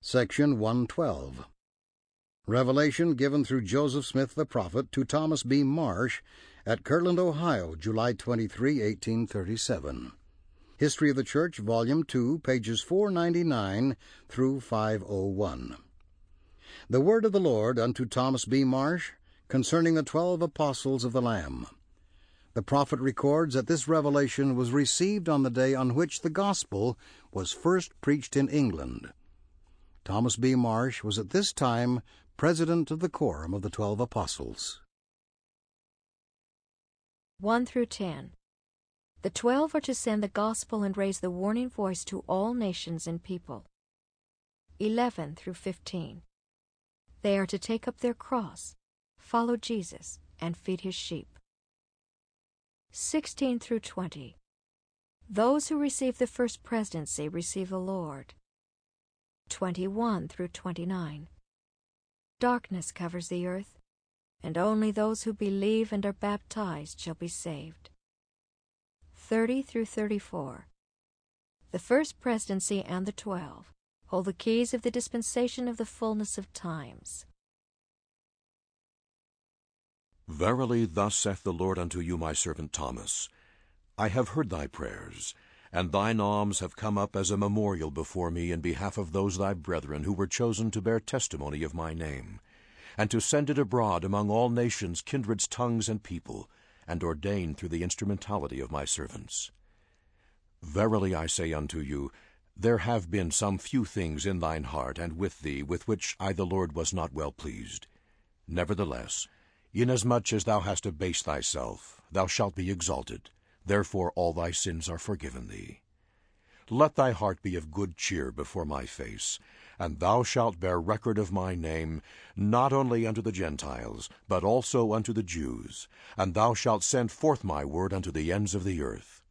Section 112. Revelation given through Joseph Smith the prophet to Thomas B. Marsh at Kirtland, Ohio, July 23, 1837. History of the Church, Volume 2, pages 499 through 501. The word of the Lord unto Thomas B. Marsh concerning the twelve apostles of the Lamb. The prophet records that this revelation was received on the day on which the gospel was first preached in England. Thomas B. Marsh was at this time president of the Quorum of the Twelve Apostles. 1 through 10. The twelve are to send the gospel and raise the warning voice to all nations and people. 11 through 15. They are to take up their cross, follow Jesus, and feed his sheep. 16 through 20. Those who receive the first presidency receive the Lord. 21 through 29. Darkness covers the earth, and only those who believe and are baptized shall be saved. 30 through 34. The first presidency and the twelve hold the keys of the dispensation of the fullness of times. Verily, thus saith the Lord unto you, my servant Thomas I have heard thy prayers and thine alms have come up as a memorial before me in behalf of those thy brethren who were chosen to bear testimony of my name, and to send it abroad among all nations, kindreds, tongues, and people, and ordained through the instrumentality of my servants. Verily I say unto you, there have been some few things in thine heart and with thee with which I the Lord was not well pleased. Nevertheless, inasmuch as thou hast abased thyself, thou shalt be exalted Therefore all thy sins are forgiven thee. Let thy heart be of good cheer before my face, and thou shalt bear record of my name, not only unto the Gentiles, but also unto the Jews, and thou shalt send forth my word unto the ends of the earth.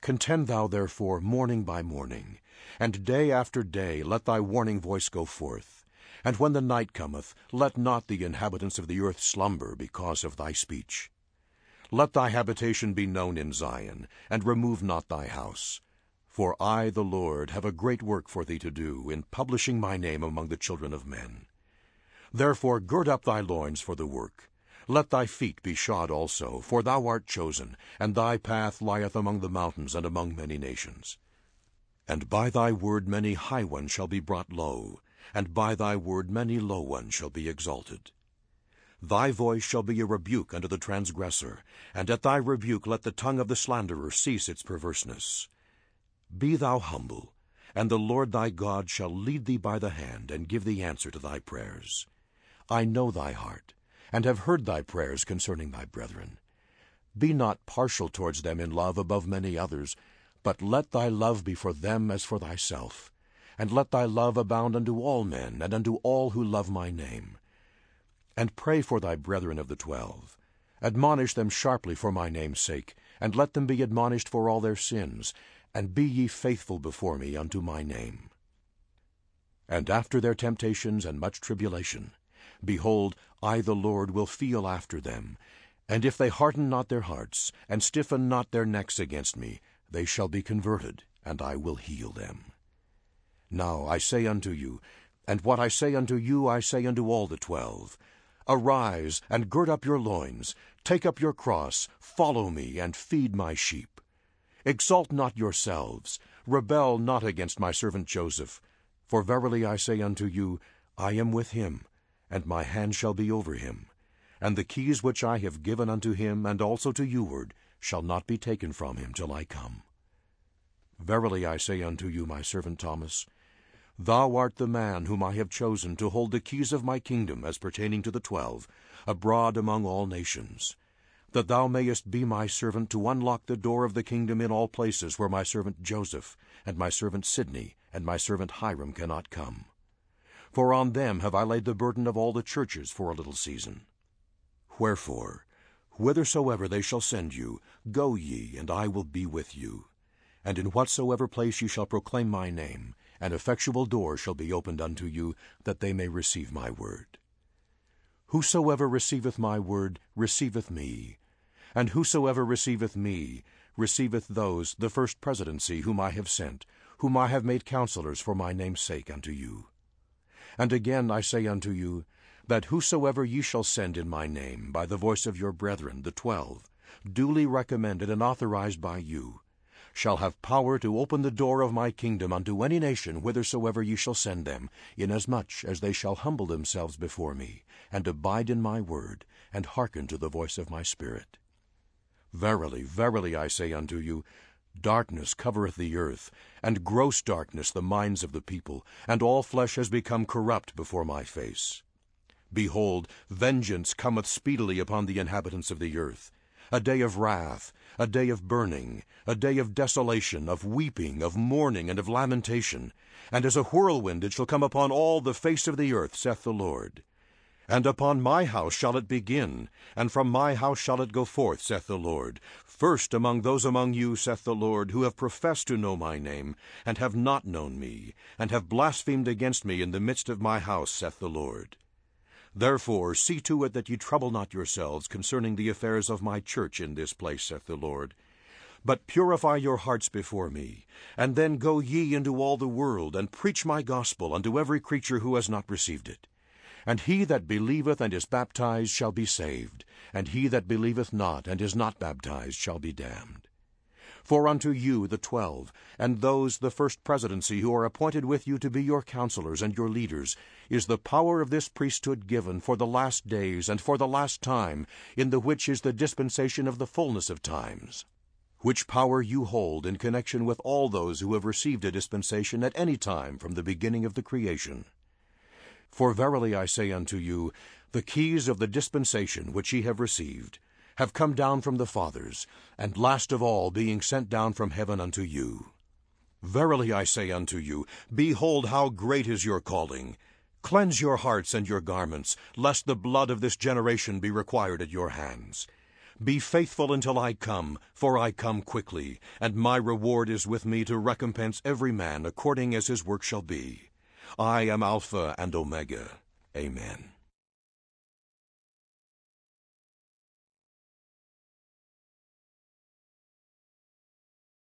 Contend thou therefore morning by morning, and day after day let thy warning voice go forth. And when the night cometh, let not the inhabitants of the earth slumber because of thy speech. Let thy habitation be known in Zion, and remove not thy house. For I, the Lord, have a great work for thee to do in publishing my name among the children of men. Therefore gird up thy loins for the work. Let thy feet be shod also, for thou art chosen, and thy path lieth among the mountains and among many nations. And by thy word many high ones shall be brought low, and by thy word many low ones shall be exalted. Thy voice shall be a rebuke unto the transgressor, and at thy rebuke let the tongue of the slanderer cease its perverseness. Be thou humble, and the Lord thy God shall lead thee by the hand, and give thee answer to thy prayers. I know thy heart, and have heard thy prayers concerning thy brethren. Be not partial towards them in love above many others, but let thy love be for them as for thyself. And let thy love abound unto all men, and unto all who love my name. And pray for thy brethren of the twelve. Admonish them sharply for my name's sake, and let them be admonished for all their sins, and be ye faithful before me unto my name. And after their temptations and much tribulation, behold, I the Lord will feel after them. And if they harden not their hearts, and stiffen not their necks against me, they shall be converted, and I will heal them. Now I say unto you, and what I say unto you I say unto all the twelve, Arise, and gird up your loins, take up your cross, follow me, and feed my sheep. Exalt not yourselves, rebel not against my servant Joseph. For verily I say unto you, I am with him, and my hand shall be over him. And the keys which I have given unto him, and also to youward, shall not be taken from him till I come. Verily I say unto you, my servant Thomas, Thou art the man whom I have chosen to hold the keys of my kingdom as pertaining to the twelve, abroad among all nations, that thou mayest be my servant to unlock the door of the kingdom in all places where my servant Joseph, and my servant Sidney, and my servant Hyrum cannot come. For on them have I laid the burden of all the churches for a little season. Wherefore, whithersoever they shall send you, go ye, and I will be with you. And in whatsoever place ye shall proclaim my name, an effectual door shall be opened unto you, that they may receive my word. Whosoever receiveth my word receiveth me, and whosoever receiveth me receiveth those, the first presidency, whom I have sent, whom I have made counselors for my name's sake unto you. And again I say unto you, that whosoever ye shall send in my name by the voice of your brethren, the twelve, duly recommended and authorized by you, shall have power to open the door of my kingdom unto any nation whithersoever ye shall send them, inasmuch as they shall humble themselves before me, and abide in my word, and hearken to the voice of my Spirit. Verily, verily, I say unto you, Darkness covereth the earth, and gross darkness the minds of the people, and all flesh has become corrupt before my face. Behold, vengeance cometh speedily upon the inhabitants of the earth, a day of wrath, a day of burning, a day of desolation, of weeping, of mourning, and of lamentation. And as a whirlwind it shall come upon all the face of the earth, saith the Lord. And upon my house shall it begin, and from my house shall it go forth, saith the Lord. First among those among you, saith the Lord, who have professed to know my name, and have not known me, and have blasphemed against me in the midst of my house, saith the Lord. Therefore see to it that ye trouble not yourselves concerning the affairs of my church in this place, saith the Lord. But purify your hearts before me, and then go ye into all the world, and preach my gospel unto every creature who has not received it. And he that believeth and is baptized shall be saved, and he that believeth not and is not baptized shall be damned. For unto you the twelve, and those the first presidency who are appointed with you to be your counselors and your leaders, is the power of this priesthood given for the last days and for the last time, in the which is the dispensation of the fullness of times. Which power you hold in connection with all those who have received a dispensation at any time from the beginning of the creation. For verily I say unto you, the keys of the dispensation which ye have received have come down from the fathers, and last of all being sent down from heaven unto you. Verily I say unto you, behold how great is your calling. Cleanse your hearts and your garments, lest the blood of this generation be required at your hands. Be faithful until I come, for I come quickly, and my reward is with me to recompense every man according as his work shall be. I am Alpha and Omega. Amen.